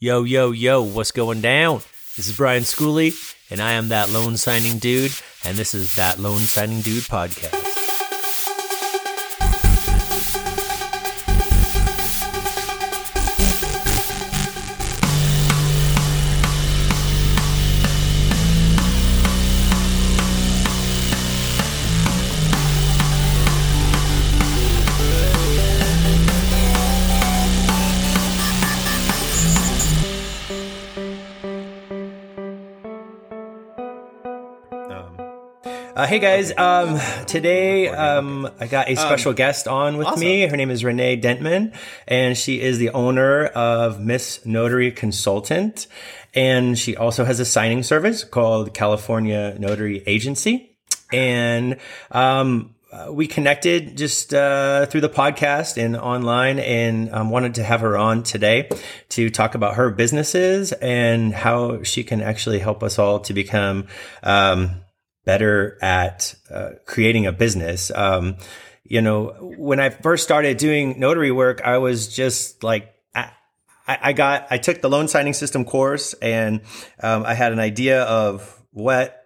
Yo, yo, yo, what's going down? This is Brian Schooley, and I am that loan signing dude, and this is that loan signing dude podcast. Hey guys, um, today um, I got a special guest on with me. Her name is Renee Dentman, and she is the owner of Miss Notary Consultant, and she also has a signing service called California Notary Agency. And um, uh, we connected just uh, through the podcast and online, and um, wanted to have her on today to talk about her businesses and how she can actually help us all to become um, better at uh, creating a business. Um, you know, when I first started doing notary work, I was just like, I, I got, I took the loan signing system course and um, I had an idea of what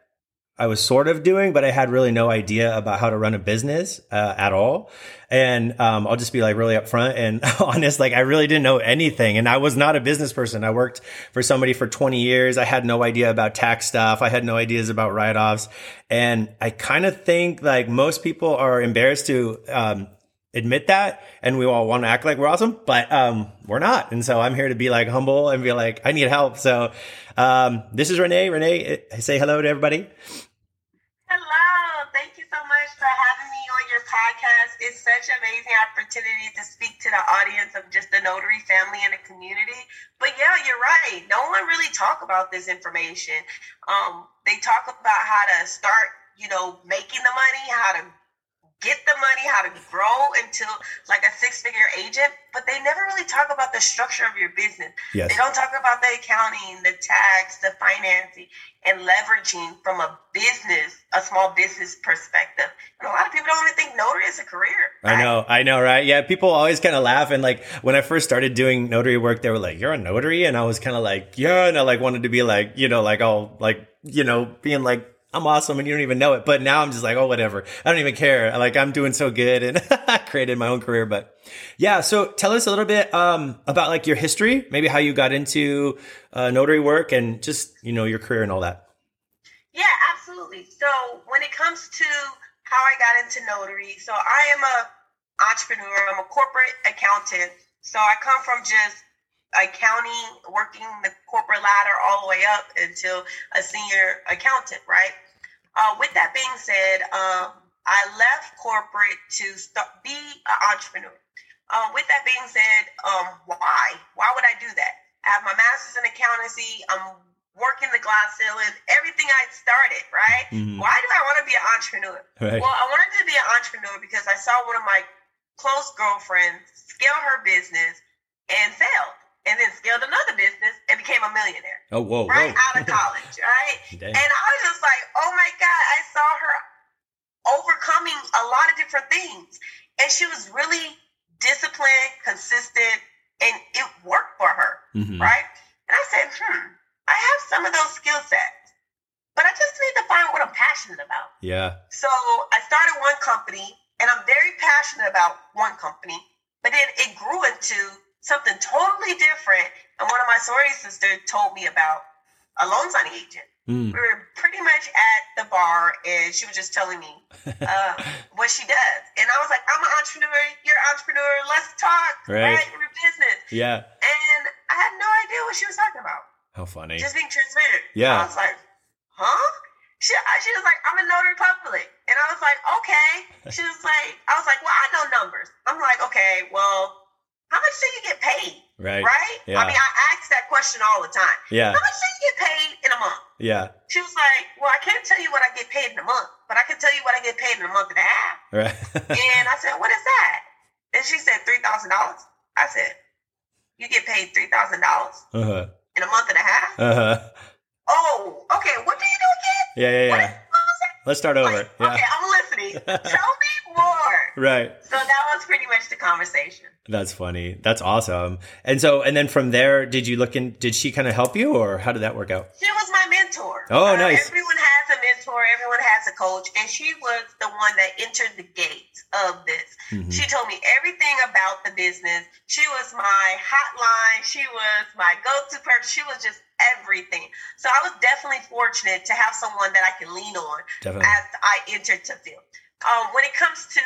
I was sort of doing, but I had really no idea about how to run a business uh, at all. And um, I'll just be like really upfront and honest. Like I really didn't know anything, and I was not a business person. I worked for somebody for 20 years. I had no idea about tax stuff. I had no ideas about write offs, and I kind of think like most people are embarrassed to um, admit that and we all want to act like we're awesome, but um, we're not. And so I'm here to be like humble and be like, I need help. So um, this is Renee. Renee, say hello to everybody. Hello. Thank you so much for having me on your podcast. It's such an amazing opportunity to speak to the audience of just the notary family and the community. But yeah, you're right. No one really talk about this information. Um, they talk about how to start, you know, making the money, how to get the money, how to grow into like a six figure agent, but they never really talk about the structure of your business. Yes. They don't talk about the accounting, the tax, the financing, and leveraging from a business, a small business perspective. And a lot of people don't even think notary is a career. Right? I know, I know, right? Yeah, people always kind of laugh. And like when I first started doing notary work, they were like, You're a notary? And I was kind of like, Yeah. And I like wanted to be like, you know, like all like, you know, being like, I'm awesome and you don't even know it. But now I'm just like, oh, whatever. I don't even care. Like I'm doing so good and I created my own career. But yeah. So tell us a little bit, um, about like your history, maybe how you got into, uh, notary work and just, you know, your career and all that. Yeah, absolutely. So when it comes to how I got into notary, so I am a entrepreneur. I'm a corporate accountant. So I come from just accounting, working the corporate ladder all the way up until a senior accountant, right? Uh, with that being said, um, I left corporate to start, be an entrepreneur. Uh, with that being said, um, why? Why would I do that? I have my master's in accountancy. I'm working the glass ceiling, everything I started, right? Mm-hmm. Why do I want to be an entrepreneur? Right. Well, I wanted to be an entrepreneur because I saw one of my close girlfriends scale her business and failed and then scaled another business and became a millionaire. Oh, whoa. Right whoa. out of college, right? and I was just like, oh my God, I saw her overcoming a lot of different things. And she was really disciplined, consistent, and it worked for her, mm-hmm. right? And I said, hmm, I have some of those skill sets, but I just need to find what I'm passionate about. Yeah. So I started one company, and I'm very passionate about one company, but then it grew into something totally different. And one of my sorority sisters told me about a loan signing agent. Mm. We were pretty much at the bar, and she was just telling me uh, what she does. And I was like, I'm an entrepreneur. You're an entrepreneur. Let's talk. Right. right? We're business. Yeah. And I had no idea what she was talking about. How funny. Just being transparent. Yeah. I was like, huh? She, she was like, I'm a notary public. And I was like, okay. She was like, I was like, well, I know numbers. I'm like, okay, well, how much do you get paid? Right. Right? Yeah. I mean, I ask that question all the time. Yeah. How much do you get paid in a month? Yeah. She was like, Well, I can't tell you what I get paid in a month, but I can tell you what I get paid in a month and a half. Right. and I said, What is that? And she said, $3,000. I said, You get paid $3,000 uh-huh. in a month and a half? Uh-huh. Oh, okay. What do you do again? Yeah, yeah, yeah. Let's start over. Like, yeah. Okay, I'm listening. tell me more. Right. So that was pretty much the conversation. That's funny. That's awesome. And so, and then from there, did you look in? Did she kind of help you, or how did that work out? She was my mentor. Oh, nice. Everyone has a mentor. Everyone has a coach, and she was the one that entered the gate of this. Mhm. She told me everything about the business. She was my hotline. She was my go-to person. She was just everything. So I was definitely fortunate to have someone that I can lean on Definitely. as I entered the field. Um, when it comes to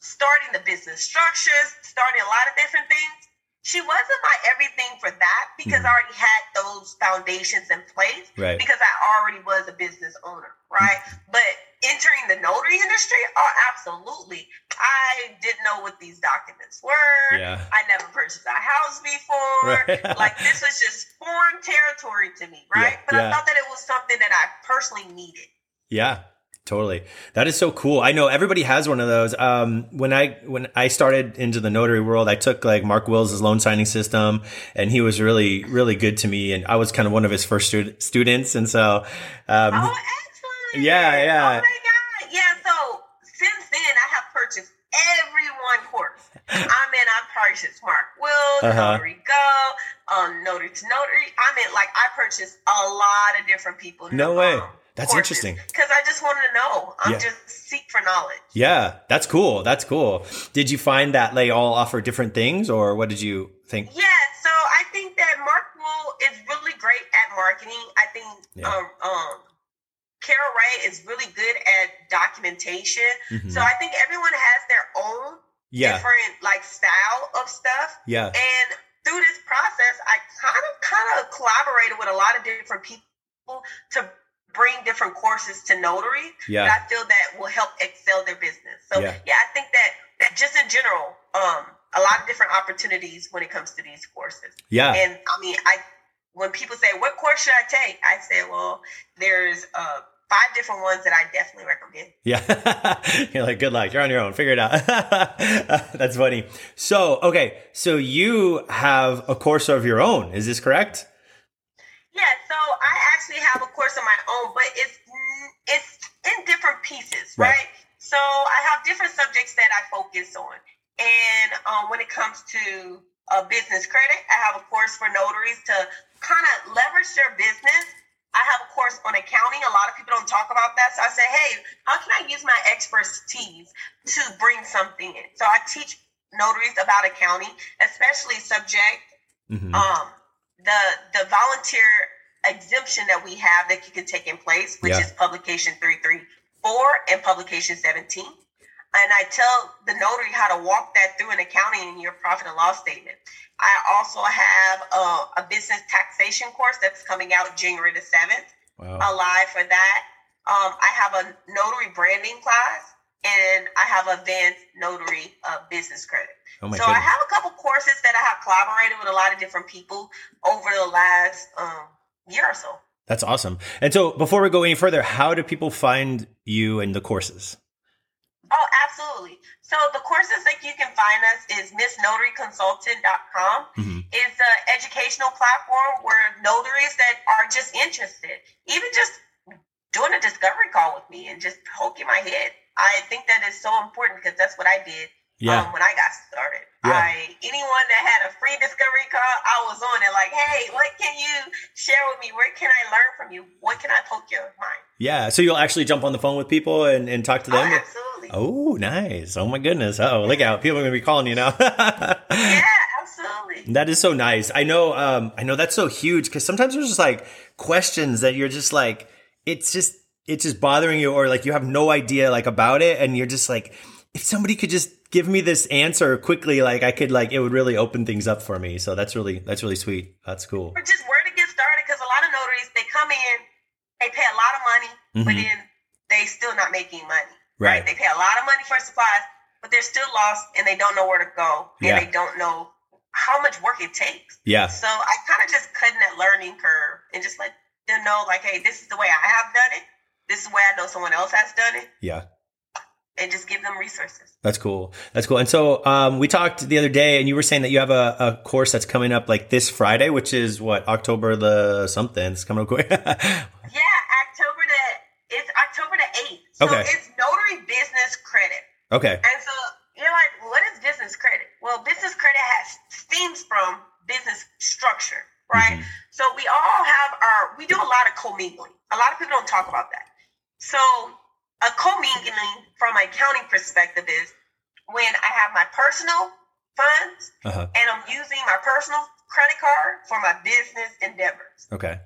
starting the business structures, starting a lot of different things, she wasn't my everything for that because Mhm. I already had those foundations in place Right. because I already was a business owner, right? But entering the notary industry, oh, absolutely. I didn't know what these documents were. Yeah. I never purchased a house before. Right. like this was just foreign territory to me, right? Yeah, But yeah. I thought that it was something that I personally needed. Yeah, totally. That is so cool. I know everybody has one of those. Um, when I when I started into the notary world, I took like Mark Wills' loan signing system, and he was really really good to me. And I was kind of one of his first stu- students, and so um, Oh, excellent. Yeah, yeah. Oh my God. Yeah, so since then I have purchased every one course. I mean, I purchased Mark Wills, Uh-huh. Notary Go, um, Notary to Notary. I mean, like I purchased a lot of different people. No way. That's interesting. Because I just wanted to know. I'm Yeah. just seek for knowledge. yeah, that's cool. That's cool. Did you find that they all offer different things, or what did you think? Yeah, so I think that Mark Wool is really great at marketing. I think Yeah. um, um, Carol Ray is really good at documentation. Mhm. So I think everyone has their own Yeah, different like style of stuff. yeah, And through this process, I kind of kind of collaborated with a lot of different people to bring different courses to notary yeah. that I feel that will help excel their business. So Yeah. yeah, I think that, that just in general, um, a lot of different opportunities when it comes to these courses. Yeah. And I mean, I when people say what course should I take, I say, well, there's uh, five different ones that I definitely recommend. Yeah. You're like, good luck. You're on your own. Figure it out. That's funny. So, okay. So you have a course of your own. Is this correct? Yeah, so I actually have a course of my own, but it's it's in different pieces, Right. right? So I have different subjects that I focus on, and um, when it comes to uh, business credit, I have a course for notaries to kind of leverage their business. I have a course on accounting. A lot of people don't talk about that, so I say, hey, how can I use my expertise to bring something in? So I teach notaries about accounting, especially subject Mhm. um the the volunteer exemption that we have that you can take in place, which Yeah. is publication 334 and publication 17. And I tell the notary how to walk that through in accounting in your profit and loss statement. I also have a, a business taxation course that's coming out January the 7th Wow. alive for that. Um, I have a notary branding class and I have advanced notary uh, business credit. Oh so I have a couple courses that I have collaborated with a lot of different people over the last um, year or so. That's awesome. And so before we go any further, how do people find you and the courses? Oh, absolutely. So the courses that you can find us is missnotaryconsultant.com. Mhm. It's an educational platform where notaries that are just interested, even just doing a discovery call with me and just poking my head. I think that is so important because that's what I did Yeah. um, when I got started. Yeah. I anyone that had a free discovery call, I was on it like, hey, what can you share with me? Where can I learn from you? What can I poke your mind? yeah. So you'll actually jump on the phone with people and, and talk to Oh, them? absolutely. Oh, nice. Oh my goodness. Oh, look out. People are going to be calling you now. Yeah, absolutely. That is so nice. I know. Um, I know that's so huge because sometimes there's just like questions that you're just like, it's just, it's just bothering you, or like you have no idea like about it, and you're just like, if somebody could just give me this answer quickly, like I could, like it would really open things up for me. So that's really, that's really sweet. That's cool. Or just where to get started because a lot of notaries they come in, they pay a lot of money, but Mhm. then they still not making money. Right. They pay a lot of money for supplies, but they're still lost and they don't know where to go and Yeah. they don't know how much work it takes. Yeah. So I kind of just cut that learning curve and just let them know, like, hey, this is the way I have done it this is where I know someone else has done it. Yeah. And just give them resources. That's cool. That's cool. And so um, we talked the other day, and you were saying that you have a, a, course that's coming up like this Friday, which is what October the something. It's coming up quick. yeah, October the it's October the eighth. So okay. it's notary business credit. Okay. And so you're like, what is business credit? Well, business credit has stems from business structure, right? Mm-hmm. So we all have our we do a lot of commingling. A lot of people don't talk about that. So a commingling from an accounting perspective is when I have my personal funds uh-huh. and I'm using my personal credit card for my business endeavors. Okay.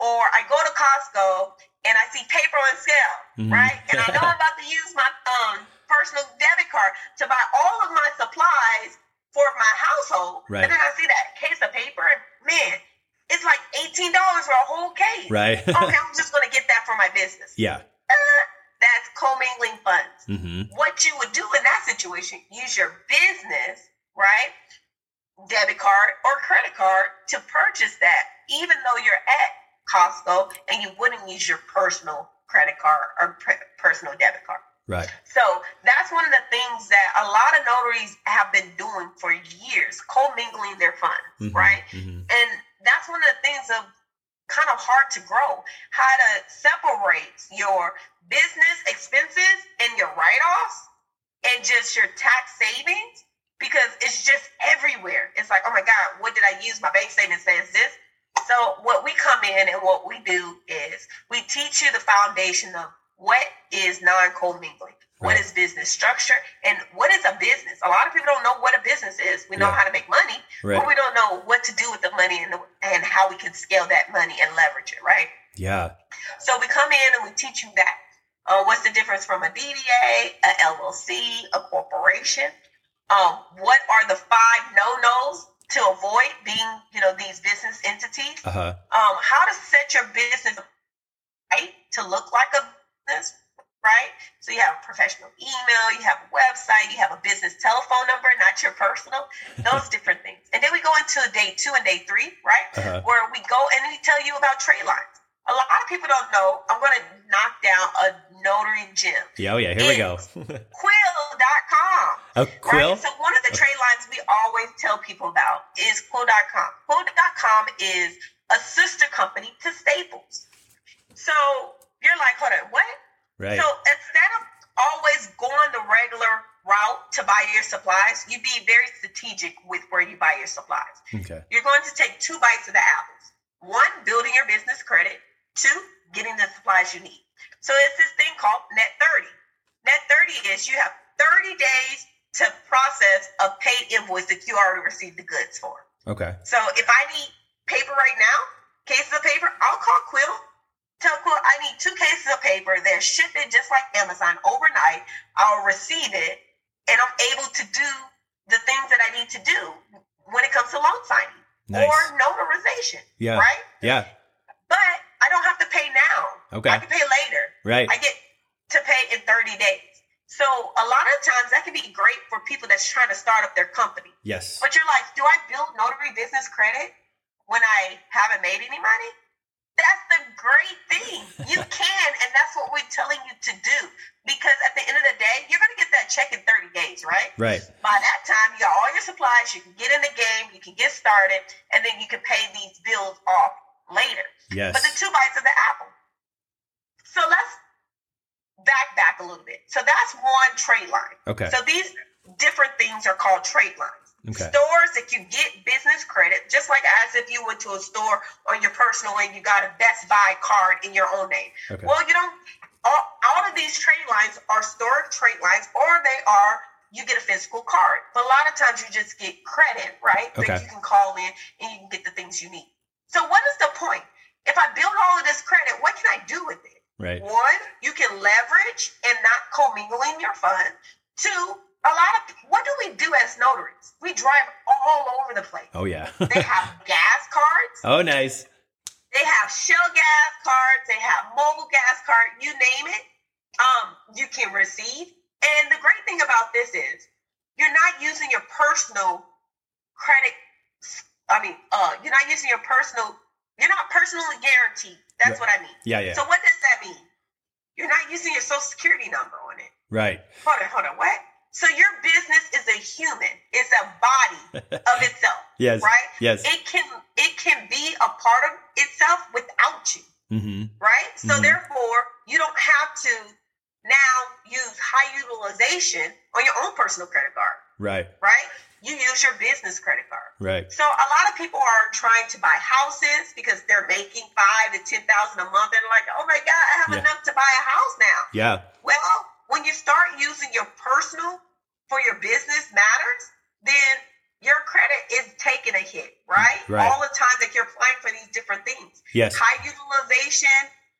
Or I go to Costco and I see paper on sale, mm-hmm. right? And I know I'm about to use my um, personal debit card to buy all of my supplies for my household. Right. And then I see that case of paper and man, it's like $18 for a whole case. Right. okay, I'm just going to get that for my business. Yeah. Uh, that's commingling funds. Mm-hmm. What you would do in that situation, use your business, right? Debit card or credit card to purchase that, even though you're at Costco and you wouldn't use your personal credit card or pre- personal debit card. Right. So that's one of the things that a lot of notaries have been doing for years, commingling their funds, mm-hmm, right? Mm-hmm. And that's one of the things of kind of hard to grow, how to separate your business expenses and your write-offs and just your tax savings because it's just everywhere. It's like, oh my God, what did I use? My bank statement says this. So what we come in and what we do is we teach you the foundation of what is non-commingling, what is business structure, and what is a business. A lot of people don't know what a business is. We know yeah. how to make money, right. but we don't know what to do with the money and, the, and how we can scale that money and leverage it, right? Yeah. So we come in and we teach you that. Uh, what's the difference from a DBA, a LLC, a corporation? Um, what are the five no-nos to avoid being, you know, these business entities. Uh-huh. Um, how to set your business right to look like a business, right? So you have a professional email, you have a website, you have a business telephone number, not your personal, those different things. And then we go into day two and day three, right? Uh-huh. Where we go and we tell you about trade lines. A lot of people don't know. I'm going to knock down a notary gem. Yeah, oh yeah, here we go. quill.com. Oh, Quill? Right? So one of the trade lines we always tell people about is quill.com. Quill.com is a sister company to Staples. So you're like, hold on, what? Right. So instead of always going the regular route to buy your supplies, you be very strategic with where you buy your supplies. Okay. You're going to take two bites of the apples. One, building your business credit. Two, getting the supplies you need. So it's this thing called Net 30. Net 30 is you have 30 days to process a paid invoice that you already received the goods for. Okay. So if I need paper right now, cases of paper, I'll call Quill. Tell Quill I need two cases of paper. They're shipped just like Amazon overnight. I'll receive it, and I'm able to do the things that I need to do when it comes to loan signing nice. or notarization. Yeah. Right. Yeah. But I don't have to pay now. Okay. I can pay later. Right. I get to pay in 30 days. So a lot of times that can be great for people that's trying to start up their company. Yes. But you're like, do I build notary business credit when I haven't made any money? That's the great thing. You can, and that's what we're telling you to do. Because at the end of the day, you're going to get that check in 30 days, right? Right. By that time, you got all your supplies, you can get in the game, you can get started, and then you can pay these bills off later. Yes. But the two bites of the apple. So let's back back a little bit. So that's one trade line. Okay. So these different things are called trade lines. Okay. Stores that you get business credit, just like as if you went to a store on your personal and you got a Best Buy card in your own name. Okay. Well, you don't. All, all of these trade lines are store trade lines, or they are you get a physical card. But a lot of times you just get credit, right? Okay. That you can call in and you can get the things you need. So what is the point? If I build all of this credit, what can I do with it? Right. One, you can leverage and not commingling your fund. Two, a lot of what do we do as notaries? We drive all over the place. Oh yeah. they have gas cards. Oh nice. They have Shell gas cards. They have Mobil gas card. You name it. Um, you can receive. And the great thing about this is you're not using your personal credit I mean, uh, you're not using your personal, you're not personally guaranteed. That's what I mean. Yeah, yeah. So what does that mean? You're not using your social security number on it. Right. Hold on, hold on. What? So your business is a human. It's a body of itself. yes. Right. Yes. It can it can be a part of itself without you. Mm-hmm. Right. So mm-hmm. therefore, you don't have to now use high utilization on your own personal credit card. Right. Right you use your business credit card. Right. So a lot of people are trying to buy houses because they're making five to ten thousand a month. They're like, oh my god, I have Yeah. enough to buy a house now. Yeah. Well, when you start using your personal for your business matters, then your credit is taking a hit, right? Right. All the time that you're applying for these different things. Yes. High utilization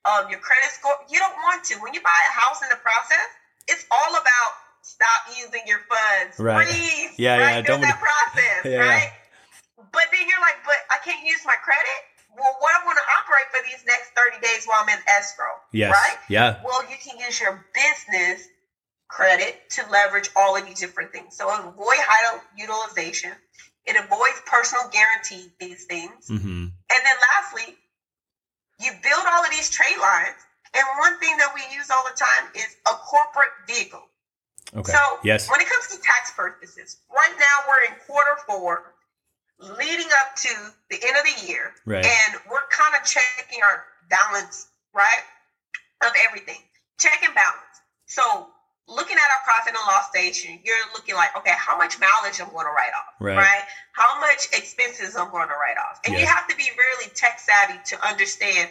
of your credit score. You don't want to. When you buy a house in the process, it's all about stop using your funds. Right. Yeah, right? yeah, There's don't- that process, Yeah, yeah. right? But then you're like, but I can't use my credit. Well, what I'm going to operate for these next 30 days while I'm in escrow, Yes. right? Yeah. Well, you can use your business credit to leverage all of these different things. So avoid high utilization. It avoids personal guarantee these things. Mm-hmm. And then lastly, you build all of these trade lines. And one thing that we use all the time is a corporate vehicle. Okay. So yes. when it comes to tax purposes, right now we're in quarter four, leading up to the end of the year, Right. and we're kind of checking our balance, right, of everything. Check and balance. So looking at our profit and loss station, you're looking like, okay, how much mileage I'm going to write off, Right. How much expenses I'm going to write off, and you have to be really tech savvy to understand.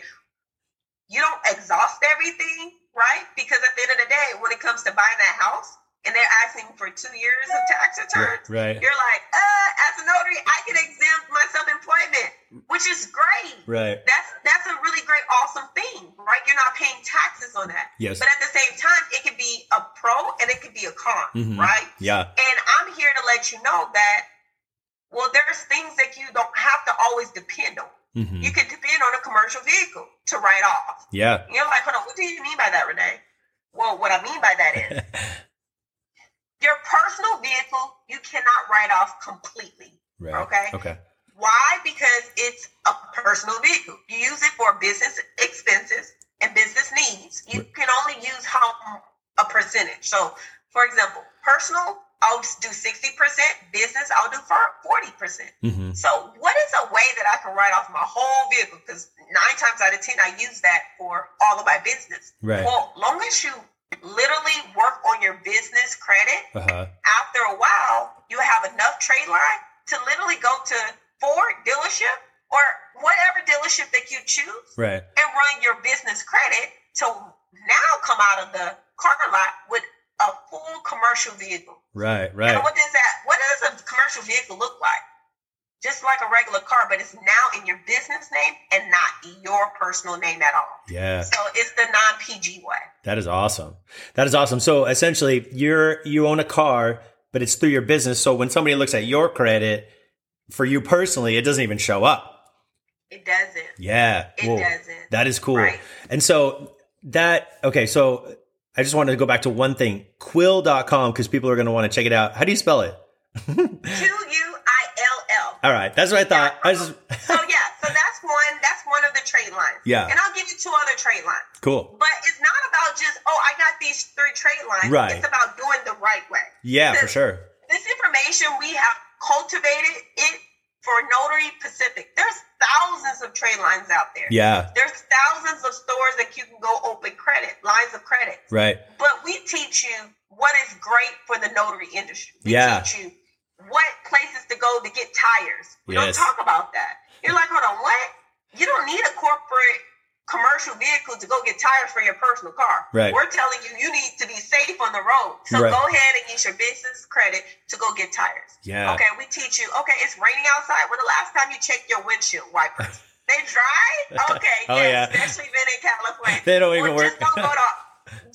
You don't exhaust everything, right? Because at the end of the day, when it comes to buying that house, and they're asking for two years of tax returns, Right. you're like, uh, as a notary, I can exempt my self-employment, which is great. Right. That's that's a really great, awesome thing, right? You're not paying taxes on that. Yes. But at the same time, it could be a pro and it could be a con, Mhm. right? Yeah. And I'm here to let you know that, well, there's things that you don't have to always depend on. Mm-hmm. You can depend on a commercial vehicle to write off. Yeah. You're like, hold on, what do you mean by that, Renee? Well, what I mean by that is your personal vehicle, you cannot write off completely. right. Okay. Okay. Why? Because it's a personal vehicle. You use it for business expenses and business needs. You can only use how a percentage. So, for example, personal, I'll do 60%, business, I'll do 40%. Mm-hmm. So, what is a way that I can write off my whole vehicle? Because nine times out of 10, I use that for all of my business. Right. Well, long as you literally work on your business credit, Uh huh. after a while, you have enough trade line to literally go to Ford dealership or whatever dealership that you choose Right. and run your business credit to now come out of the car lot with a full commercial vehicle. Right. Right. And what does that what does a commercial vehicle look like? Just like a regular car, but it's now in your business name and not your personal name at all. Yeah. So it's the non PG way. That is awesome. That is awesome. So essentially, you're you own a car, but it's through your business. So when somebody looks at your credit, for you personally, it doesn't even show up. It doesn't. Yeah. It Whoa. doesn't. That is cool. Right. And so that okay. So I just wanted to go back to one thing, Quill.com, because people are going to want to check it out. How do you spell it? Q U I L L. All right, that's what I thought. I just So yeah, so that's one. That's one of the trade lines. Yeah. And I'll give you two other trade lines. cool. But it's not about just oh, I got these three trade lines. Right. It's about doing the right way. Yeah, for sure. This information we have cultivated it for Notary Pacific. There's thousands of trade lines out there. Yeah. There's thousands of stores that you can go open credit lines of credit. Right. But we teach you what is great for the notary industry. We Yeah. teach you what places to go to get tires. We Yes. don't talk about that. You're like, hold on, what? You don't need a corporate commercial vehicle to go get tires for your personal car. Right. We're telling you you need to be safe on the road. So Right. go ahead and use your business credit to go get tires. Yeah. Okay, we teach you, okay, it's raining outside. When the last time you checked your windshield wipers? they dry? Okay, Oh, yes, yeah. especially been in California. They don't even Or work. Just don't go to,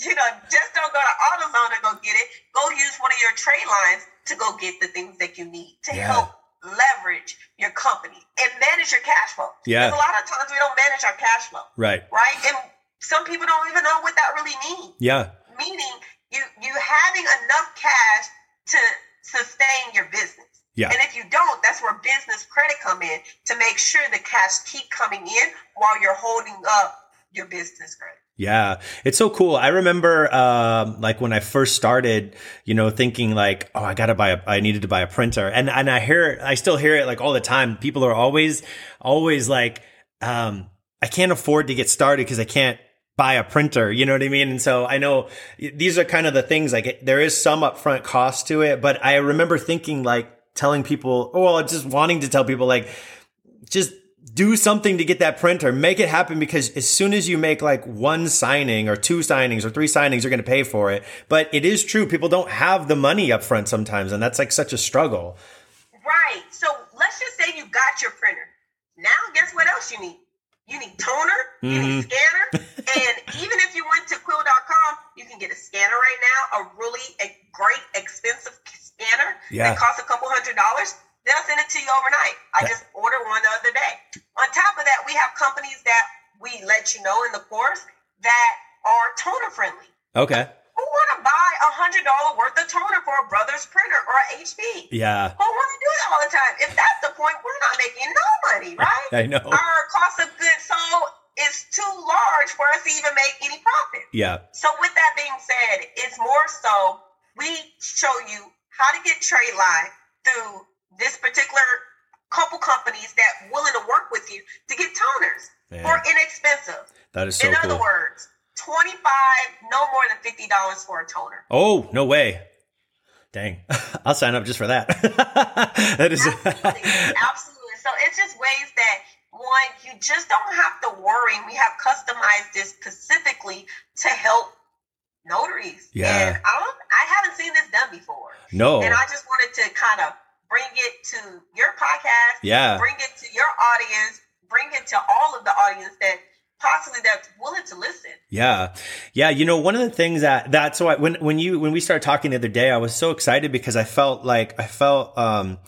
you know, just don't go to AutoZone and go get it. Go use one of your trade lines to go get the things that you need to Yeah. help leverage your company and manage your cash flow. Yeah. a lot of times we don't manage our cash flow, Right. right? And some people don't even know what that really means Yeah. meaning you you having enough cash to sustain your business. Yeah. And if you don't, that's where business credit come in to make sure the cash keep coming in while you're holding up your business credit. Yeah, it's so cool. I remember, um, like when I first started, you know, thinking like, oh, I gotta buy a, I needed to buy a printer, and and I hear, it, I still hear it like all the time. People are always, always like, um, I can't afford to get started because I can't buy a printer. You know what I mean? And so I know these are kind of the things. Like there is some upfront cost to it, but I remember thinking like telling people, or well, just wanting to tell people like, just do something to get that printer, make it happen because as soon as you make like one signing or two signings or three signings, you're going to pay for it. But it is true. People don't have the money up front sometimes. And that's like such a struggle. Right. So let's just say you got your printer. Now, guess what else you need? You need toner, mm-hmm. you need mm-hmm. scanner. and even if you went to quill.com, you can get a scanner right now, a really a great expensive scanner yeah. that costs a couple hundred dollars They'll send it to you overnight. I just ordered one the other day. On top of that, we have companies that we let you know in the course that are toner friendly. Okay. Who want to buy a hundred dollar worth of toner for a Brother's printer or a HP? Yeah. Who want to do it all the time? If that's the point, we're not making no money, right? I know. Our cost of goods sold is too large for us to even make any profit. Yeah. So with that being said, it's more so we show you how to get trade line through this particular couple companies that willing to work with you to get toners Man. for inexpensive. That is so In cool. other words, 25 no more than $50 for a toner. Oh, no way. Dang. I'll sign up just for that. that is Absolutely. Absolutely. So it's just ways that one, you just don't have to worry. We have customized this specifically to help notaries. Yeah. And I, don't, I haven't seen this done before. No. And I just wanted to kind of bring it to your podcast. Yeah. Bring it to your audience. Bring it to all of the audience that possibly that's willing to listen. Yeah. Yeah. You know, one of the things that that's why when, when you, when we started talking the other day, I was so excited because I felt like, I felt, um,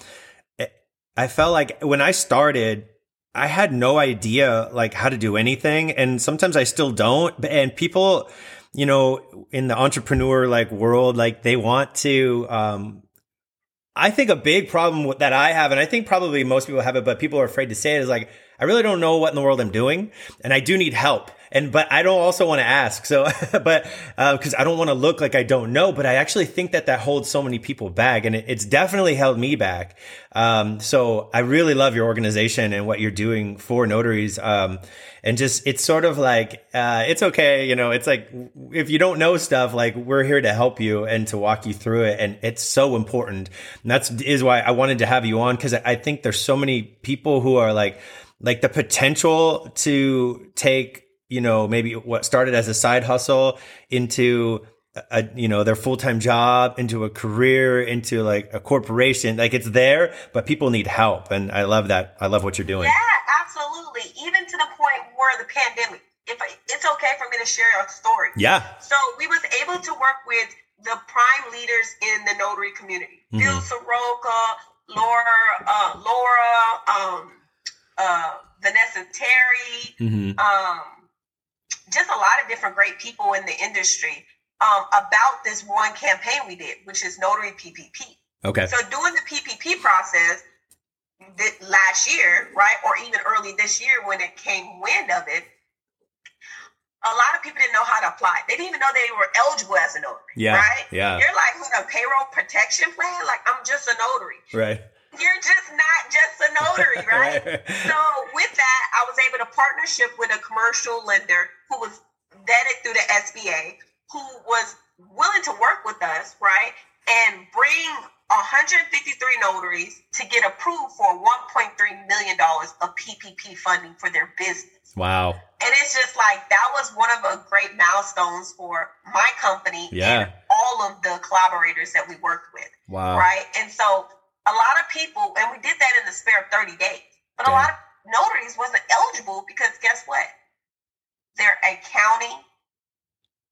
I felt like when I started, I had no idea like how to do anything. And sometimes I still don't. And people, you know, in the entrepreneur like world, like they want to, um, I think a big problem that I have, and I think probably most people have it, but people are afraid to say it, is like, I really don't know what in the world I'm doing, and I do need help. And but I don't also want to ask. So, but because uh, I don't want to look like I don't know, but I actually think that that holds so many people back, and it, it's definitely held me back. Um, so I really love your organization and what you're doing for notaries. Um, and just it's sort of like uh, it's okay you know it's like if you don't know stuff like we're here to help you and to walk you through it and it's so important and that's is why i wanted to have you on because i think there's so many people who are like like the potential to take you know maybe what started as a side hustle into a, you know their full-time job into a career into like a corporation like it's there but people need help and i love that. I love what you're doing. Yeah absolutely. Even to the point where the pandemic if I, it's okay for me to share a story. Yeah. So we was able to work with the prime leaders in the notary community. Mm-hmm. Bill Soroka Laura uh, Laura um, uh, Vanessa Terry mm-hmm. um, just a lot of different great people in the industry um, about this one campaign we did, which is Notary PPP. Okay. So doing the PPP process last year, right, or even early this year when it came wind of it, a lot of people didn't know how to apply. They didn't even know they were eligible as a notary. Yeah. Right? Yeah. You're like with a payroll protection plan, like I'm just a notary. Right. You're just not just a notary, right? so with that, I was able to partnership with a commercial lender who was vetted through the SBA who was willing to work with us, right, and bring 153 notaries to get approved for 1.3 million dollars of PPP funding for their business. Wow. And it's just like that was one of the great milestones for my company yeah. and all of the collaborators that we worked with. Wow. Right? And so a lot of people and we did that in the spare of 30 days. But Damn. a lot of notaries wasn't eligible because guess what? Their accounting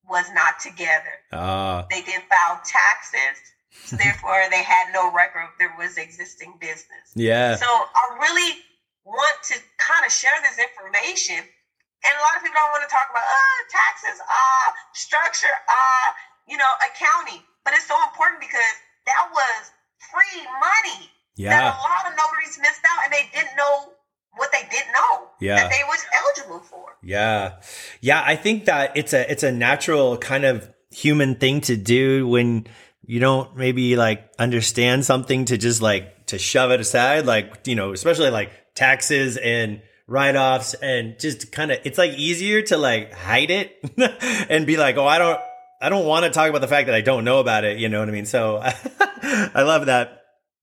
was not together. Uh. They didn't file taxes, so therefore they had no record of there was existing business. Yeah. So I really want to kind of share this information. And a lot of people don't want to talk about uh, taxes, uh, structure, uh, you know, accounting. But it's so important because that was free money yeah. that a lot of notaries missed out and they didn't know what they didn't know yeah. that they was eligible for. Yeah. Yeah, I think that it's a it's a natural kind of human thing to do when you don't maybe like understand something to just like to shove it aside like, you know, especially like taxes and write-offs and just kind of it's like easier to like hide it and be like, "Oh, I don't I don't want to talk about the fact that I don't know about it, you know what I mean? So I love that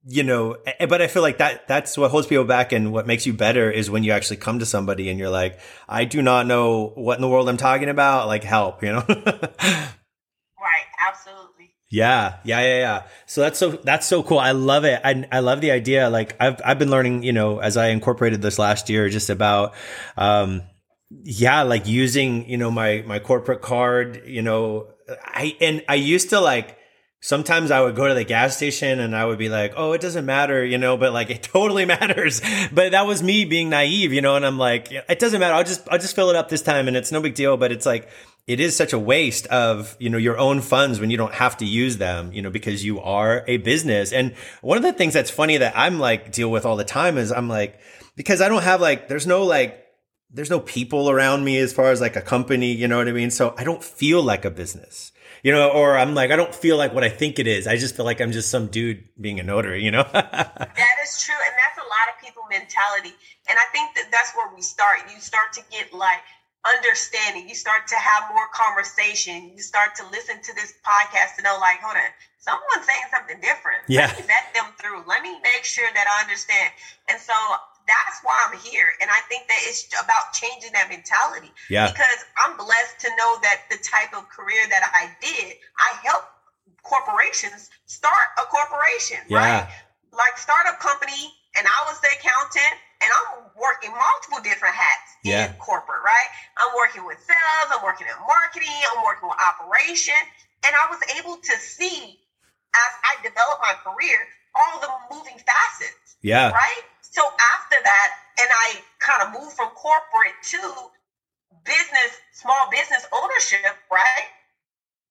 you know, but I feel like that that's what holds people back and what makes you better is when you actually come to somebody and you're like, I do not know what in the world I'm talking about, like help, you know? right, absolutely. Yeah, yeah, yeah, yeah. So that's so that's so cool. I love it. I I love the idea. Like I've I've been learning, you know, as I incorporated this last year, just about um yeah, like using, you know, my my corporate card, you know, I and I used to like sometimes I would go to the gas station and I would be like, oh, it doesn't matter, you know, but like it totally matters. But that was me being naive, you know, and I'm like, it doesn't matter. I'll just, I'll just fill it up this time and it's no big deal. But it's like, it is such a waste of, you know, your own funds when you don't have to use them, you know, because you are a business. And one of the things that's funny that I'm like deal with all the time is I'm like, because I don't have like, there's no like, there's no people around me as far as like a company, you know what I mean? So I don't feel like a business you know, or I'm like, I don't feel like what I think it is. I just feel like I'm just some dude being a notary, you know? that is true. And that's a lot of people mentality. And I think that that's where we start. You start to get like understanding. You start to have more conversation. You start to listen to this podcast to know, like, hold on, someone's saying something different. Yeah. Let me vet them through. Let me make sure that I understand. And so that's why I'm here. And I think that it's about changing that mentality. Yeah. Because I'm blessed to know that the type of career that I did, I help corporations start a corporation, yeah. right? Like startup company, and I was the accountant, and I'm working multiple different hats yeah. in corporate, right? I'm working with sales, I'm working in marketing, I'm working with operation, and I was able to see as I developed my career all the moving facets. Yeah. Right? So after that, and I kind of moved from corporate to business, small business ownership, right?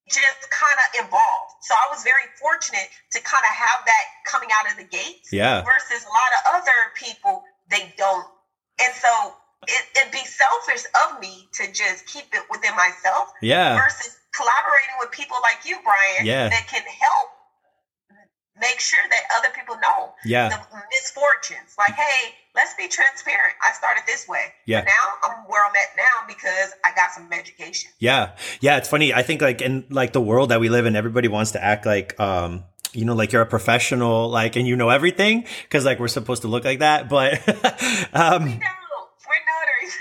Just kind of evolved. So I was very fortunate to kind of have that coming out of the gates. Yeah. Versus a lot of other people, they don't. And so it, it'd be selfish of me to just keep it within myself. Yeah. Versus collaborating with people like you, Brian, yeah. that can help make sure that other people know yeah. the misfortunes. Like, hey, let's be transparent. I started this way. Yeah. But now I'm where I'm at now because I got some education. Yeah. Yeah. It's funny. I think like in like the world that we live in, everybody wants to act like, um, you know, like you're a professional, like, and you know everything because like we're supposed to look like that. But, um,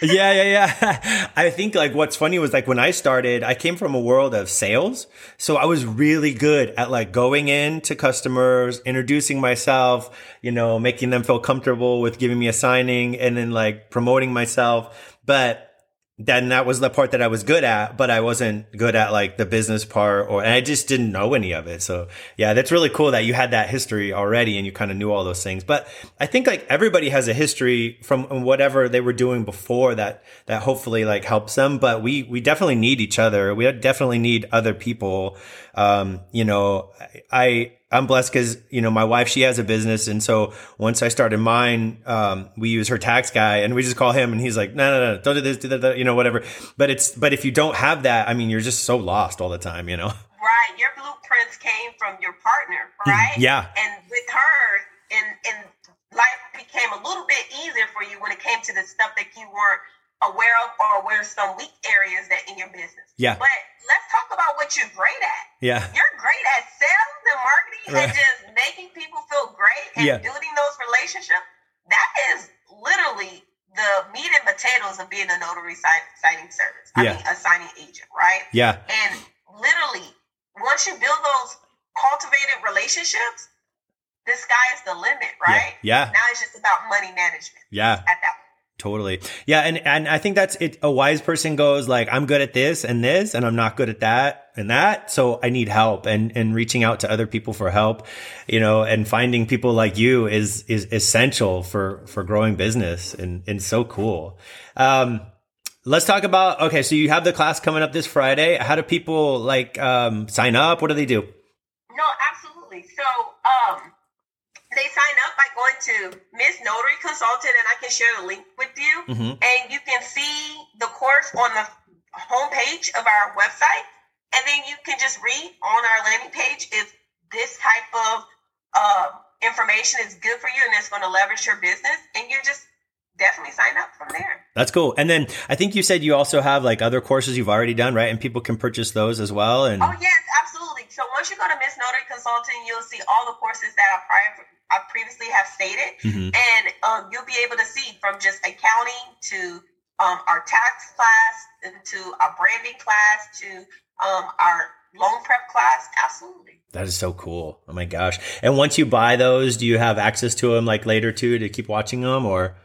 yeah, yeah, yeah. I think like what's funny was like when I started, I came from a world of sales. So I was really good at like going in to customers, introducing myself, you know, making them feel comfortable with giving me a signing and then like promoting myself. But then that was the part that I was good at, but I wasn't good at like the business part or, and I just didn't know any of it. So yeah, that's really cool that you had that history already and you kind of knew all those things. But I think like everybody has a history from whatever they were doing before that, that hopefully like helps them. But we, we definitely need each other. We definitely need other people. Um, you know, I, I'm blessed because you know my wife she has a business, and so once I started mine, um, we use her tax guy, and we just call him, and he's like, no, no, no, don't do this, do that, you know, whatever. But it's but if you don't have that, I mean, you're just so lost all the time, you know. Right, your blueprints came from your partner, right? Yeah. And with her, and and life became a little bit easier for you when it came to the stuff that you weren't aware of or aware of some weak areas that in your business. Yeah. But let's talk about what you're great at. Yeah. You're great at sales and marketing right. and just making people feel great and yeah. building those relationships. That is literally the meat and potatoes of being a notary signing service. I yeah. mean, a signing agent, right? Yeah. And literally, once you build those cultivated relationships, the sky is the limit, right? Yeah. yeah. Now it's just about money management. Yeah. At Totally. Yeah. And, and I think that's it. A wise person goes like, I'm good at this and this, and I'm not good at that and that. So I need help and, and reaching out to other people for help, you know, and finding people like you is, is essential for, for growing business and, and so cool. Um, let's talk about, okay. So you have the class coming up this Friday. How do people like, um, sign up? What do they do? No, absolutely. So, um, they sign up by going to Miss Notary Consultant, and I can share the link with you. Mm-hmm. And you can see the course on the homepage of our website. And then you can just read on our landing page if this type of uh, information is good for you and it's going to leverage your business. And you're just definitely sign up from there. That's cool. And then I think you said you also have like other courses you've already done, right? And people can purchase those as well. And oh yes, once you go to Miss Notary Consulting, you'll see all the courses that I prior I previously have stated, mm-hmm. and um, you'll be able to see from just accounting to um, our tax class to our branding class to um, our loan prep class. Absolutely. That is so cool. Oh my gosh. And once you buy those, do you have access to them like later too to keep watching them or?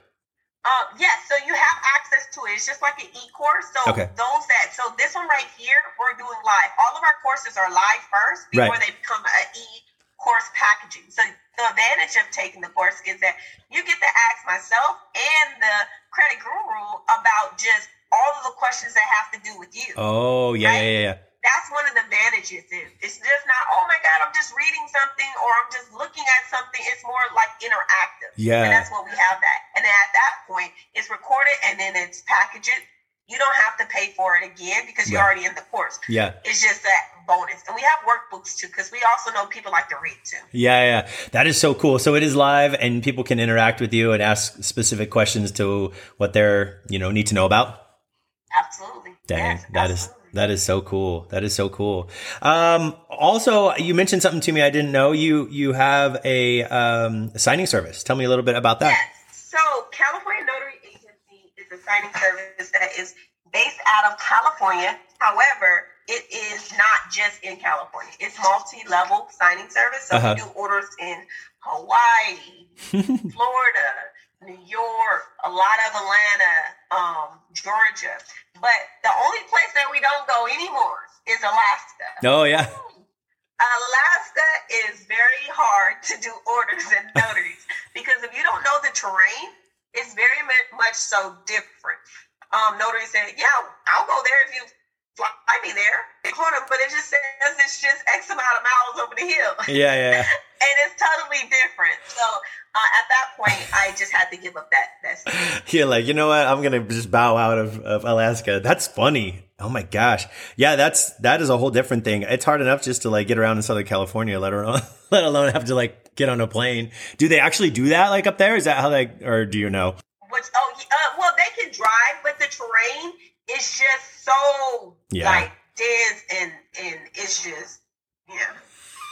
Um, yes. So you have access to it. It's just like an e-course. So okay. those that, so this one right here, we're doing live. All of our courses are live first before right. they become an e-course packaging. So the advantage of taking the course is that you get to ask myself and the credit guru about just all of the questions that have to do with you. Oh, yeah, right? yeah, yeah, yeah that's one of the advantages is it's just not oh my god i'm just reading something or i'm just looking at something. It's more like interactive. Yeah. and that's what we have that. And then at that point it's recorded and then it's packaged. You don't have to pay for it again because you're right. already in the course. Yeah. It's just that bonus. And we have workbooks too because we also know people like to read too. Yeah yeah. That is so cool. So it is live and people can interact with you and ask specific questions to what they're you know need to know about? Absolutely. Dang yes, that absolutely. is that is so cool. That is so cool. Um, also, you mentioned something to me I didn't know. You you have a um, signing service. Tell me a little bit about that. Yes. So, California Notary Agency is a signing service that is based out of California. However, it is not just in California. It's multi-level signing service. So uh-huh. we do orders in Hawaii, Florida, New York, a lot of Atlanta, um, Georgia. But the only place that we don't go anymore is Alaska. Oh yeah. Alaska is very hard to do orders and notaries because if you don't know the terrain, it's very much so different. Um, notaries say, "Yeah, I'll go there if you fly me there." corner, But it just says it's just X amount of miles over the hill. Yeah, yeah. and it's totally different. So uh, at that point, I just had to give up that. that You're like, you know what? I'm gonna just bow out of, of Alaska. That's funny. Oh my gosh. Yeah, that's that is a whole different thing. It's hard enough just to like get around in Southern California, let alone let alone have to like get on a plane. Do they actually do that like up there? Is that how they or do you know? Which oh uh, well they can drive, but the terrain is just so yeah. like dense and and it's just yeah.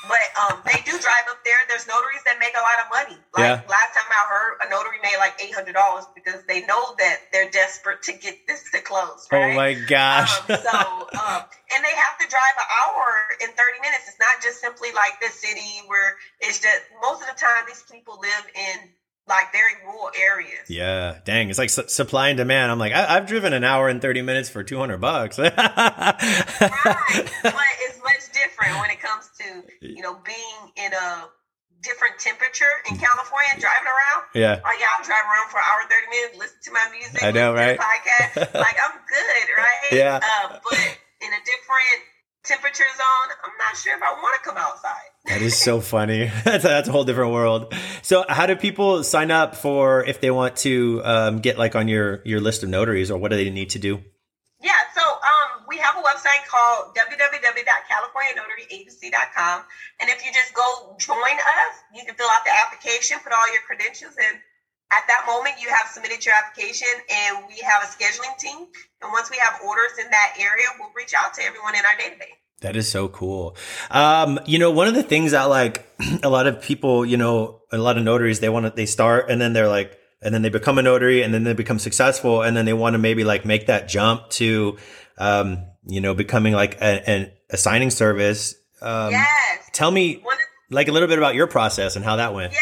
But um, they do drive up there. There's notaries that make a lot of money. Like yeah. last time I heard, a notary made like eight hundred dollars because they know that they're desperate to get this to close. Oh right? Oh my gosh! Um, so um, and they have to drive an hour in thirty minutes. It's not just simply like the city where it's just most of the time these people live in like very rural areas. Yeah, dang, it's like su- supply and demand. I'm like, I- have driven an hour and thirty minutes for two hundred bucks. right, but it's much different when it comes to you know being in a different temperature in California, driving around. Yeah, oh yeah, I'll drive around for an hour, thirty minutes, listen to my music. I know, right? Podcast, like I'm good, right? Yeah, uh, but in a different temperature zone, I'm not sure if I want to come outside. That is so funny. that's, a, that's a whole different world. So, how do people sign up for if they want to um, get like on your your list of notaries, or what do they need to do? Yeah, so um, we have a website called www.californianotaryagency.com, and if you just go join us, you can fill out the application, put all your credentials in. At that moment, you have submitted your application, and we have a scheduling team. And once we have orders in that area, we'll reach out to everyone in our database. That is so cool. Um, you know, one of the things that like a lot of people, you know, a lot of notaries, they want to, they start and then they're like, and then they become a notary and then they become successful and then they want to maybe like make that jump to, um, you know, becoming like a, a signing service. Um, yes. Tell me like a little bit about your process and how that went. Yeah.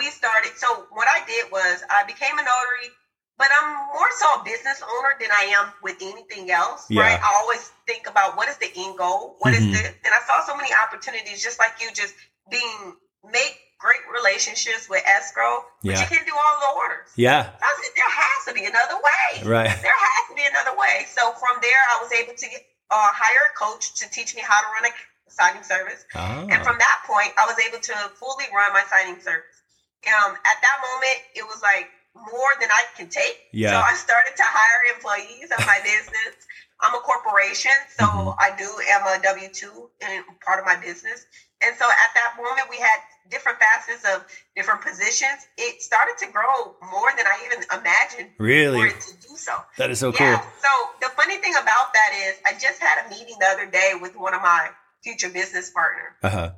So our process when we started, so what I did was I became a notary but I'm more so a business owner than I am with anything else. Yeah. Right? I always think about what is the end goal, What mm-hmm. is the, and I saw so many opportunities, just like you, just being make great relationships with escrow, but yeah. you can't do all the orders. Yeah, I said, there has to be another way. Right, there has to be another way. So from there, I was able to get, uh, hire a coach to teach me how to run a signing service, oh. and from that point, I was able to fully run my signing service. Um, at that moment, it was like more than I can take. Yeah. So I started to hire employees of my business. I'm a corporation, so mm-hmm. I do am a W two in part of my business. And so at that moment, we had different facets of different positions. It started to grow more than I even imagined. Really? For it to do so. That is so yeah. cool. So the funny thing about that is, I just had a meeting the other day with one of my future business partners. Uh huh.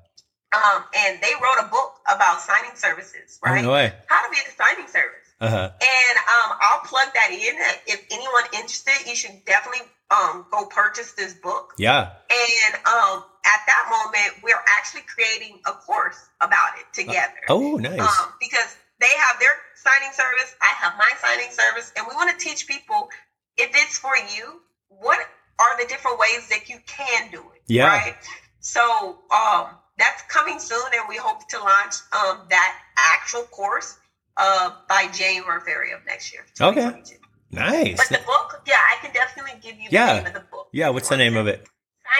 Um, and they wrote a book about signing services, Oh, right? no way. How to be a signing service. Uh huh. And um, I'll plug that in. If anyone interested, you should definitely um, go purchase this book. Yeah. And um, at that moment, we're actually creating a course about it together. Oh, nice. Um, because they have their signing service, I have my signing service, and we want to teach people if it's for you, what are the different ways that you can do it? Yeah. Right. So um, that's coming soon, and we hope to launch um, that actual course uh, by January, February of next year. Okay. Nice. But the book, yeah, I can definitely give you the Yeah. name of the book. Yeah. What's the name of it?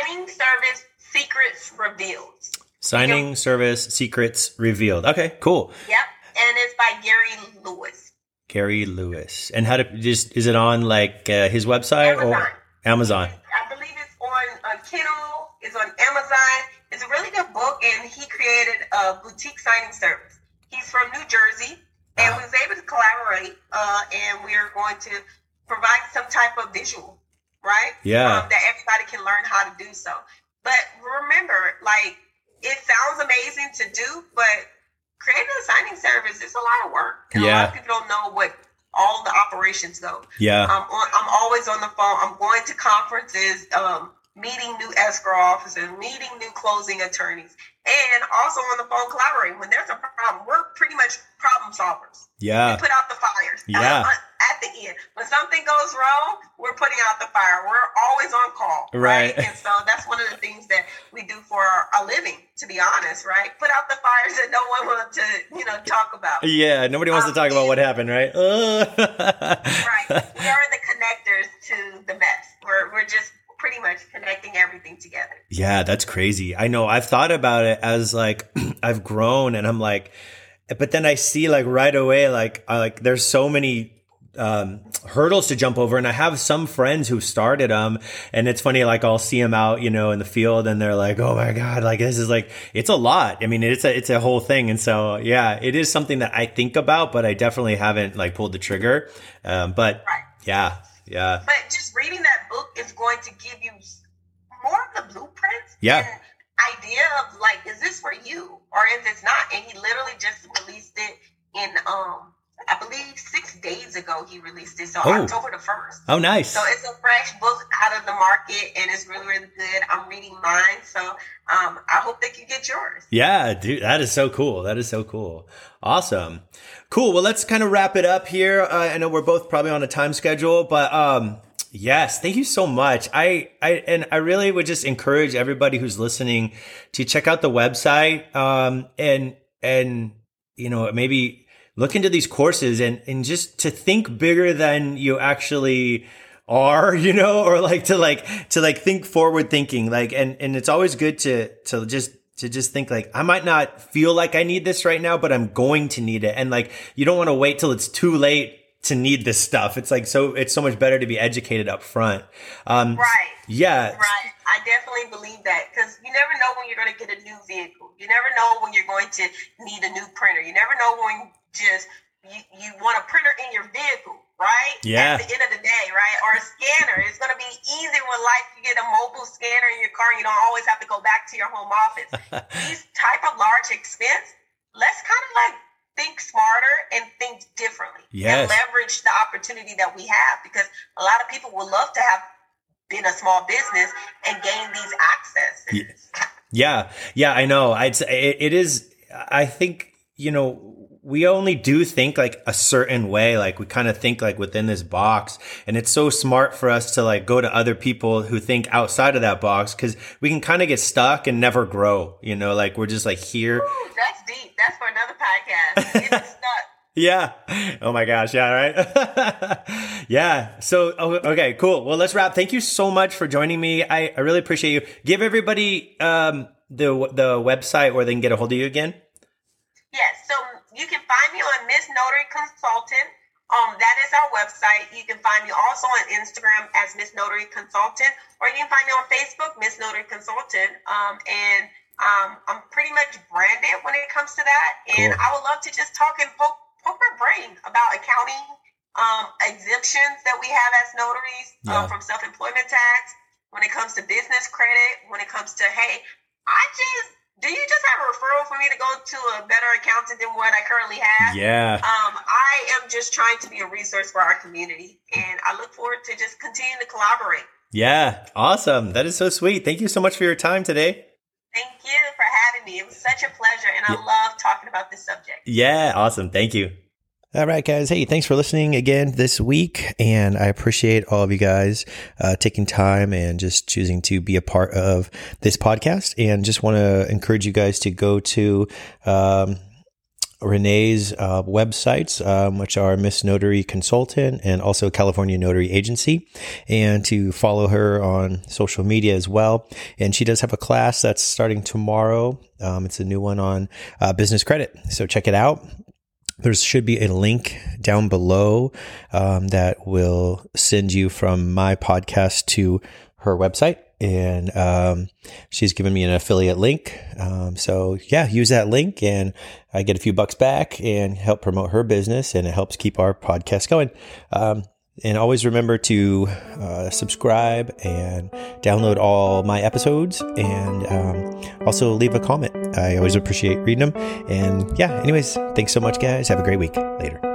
Signing Service Secrets Revealed. Signing service secrets revealed. Okay. Cool. Yep. And it's by Gary Lewis. Gary Lewis. And how to just is it on like uh, his website Amazon. or Amazon? I believe it's on uh, Kindle. It's on Amazon. It's a really good book, and he created a boutique signing service. He's from New Jersey, and Wow. we was able to collaborate, uh, and we are going to provide some type of visual, right? Yeah. Um, that everybody can learn how to do so. But remember, like, it sounds amazing to do, but creating a signing service is a lot of work. And a lot Yeah. of people don't know what all the operations go. Yeah. I'm, on, I'm always on the phone. I'm going to conferences, um, meeting new escrow officers, meeting new closing attorneys, and also on the phone collaborating. When there's a problem, we're pretty much problem solvers. Yeah. We put out the fires. Yeah. At the end, when something goes wrong, we're putting out the fire. We're always on call, Right. And so that's one of the things that we do for a living, to be honest, right? Put out the fires that no one wants to, you know, talk about. Yeah. Nobody wants to Um, talk about what happened, right? Uh. right. We are the connectors to the mess. We're we're just pretty much connecting everything together. Yeah, that's crazy. I know. I've thought about it as like I've grown, and I'm like, but then I see like right away, like I, like there's so many um, hurdles to jump over, and I have some friends who started them, and it's funny. Like I'll see them out, you know, in the field, and they're like, "Oh my god, like this is like it's a lot." I mean, it's a it's a whole thing, and so yeah, it is something that I think about, but I definitely haven't like pulled the trigger. Um, but Right. yeah, yeah, But just reading that book is going to give you more of the blueprints. Yeah. And idea of like, is this for you? Or if it's not, and he literally just released it in um I believe six days ago he released it. So Oh. October the first. oh nice. So it's a fresh book out of the market and it's really, really good. I'm reading mine. So um I hope that you get yours. Yeah, dude, that is so cool. That is so cool. Awesome. Cool. Well, let's kind of wrap it up here. Uh, I know we're both probably on a time schedule, but um yes, thank you so much. I I and I really would just encourage everybody who's listening to check out the website um and and you know, maybe look into these courses and and just to think bigger than you actually are you know or like to like to like think forward thinking like and and it's always good to to just to just think like I might not feel like I need this right now but I'm going to need it and like you don't want to wait till it's too late to need this stuff it's like so it's so much better to be educated up front um Right. yeah Right. I definitely believe that because you never know when you're going to get a new vehicle. You never know when you're going to need a new printer. You never know when just you, you want a printer in your vehicle, right? Yeah. At the end of the day, right? Or a scanner. It's going to be easy when life you get a mobile scanner in your car and you don't always have to go back to your home office. These type of large expense, let's kind of like think smarter and think differently Yes. and leverage the opportunity that we have because a lot of people would love to have been a small business and gain these accesses. Yeah, yeah, I know. I'd say it, it is. I think you know we only do think like a certain way. Like we kind of think like within this box, and it's so smart for us to like go to other people who think outside of that box because we can kind of get stuck and never grow. You know, like we're just like here. Ooh, that's deep. That's for another podcast. Getting stuck. Yeah. Oh my gosh. Yeah. Right. yeah. So, oh, okay, cool. Well, let's wrap. Thank you so much for joining me. I, I really appreciate you. Give everybody, um, the, the website where they can get a hold of you again. You can find me on Miss Notary Consultant. Um, that is our website. You can find me also on Instagram as Miss Notary Consultant, or you can find me on Facebook, Miss Notary Consultant. Um, and um, I'm pretty much branded when it comes to that. And Cool. I would love to just talk and poke, poke my brain about accounting um, exemptions that we have as notaries Yeah. um, from self-employment tax. When it comes to business credit, when it comes to hey, I just do you just have a referral for me to go to a better accountant than what I currently have? Yeah. Um, I am just trying to be a resource for our community, and I look forward to just continuing to collaborate. Yeah, awesome. That is so sweet. Thank you so much for your time today. Thank you for having me. It was such a pleasure, and I love talking about this subject. Yeah, awesome. Thank you. All right, guys. Hey, thanks for listening again this week. And I appreciate all of you guys uh, taking time and just choosing to be a part of this podcast. And just want to encourage you guys to go to um, Renee's uh, websites, um, which are Miss Notary Consultant and also California Notary Agency, and to follow her on social media as well. And she does have a class that's starting tomorrow. Um, it's a new one on uh, business credit. So check it out there should be a link down below um, that will send you from my podcast to her website. And um, she's given me an affiliate link. Um, so, yeah, use that link and I get a few bucks back and help promote her business. And it helps keep our podcast going. And always remember to uh, subscribe and download all my episodes and um, also leave a comment. I always appreciate reading them. And yeah, anyways, thanks so much, guys. Have a great week. Later.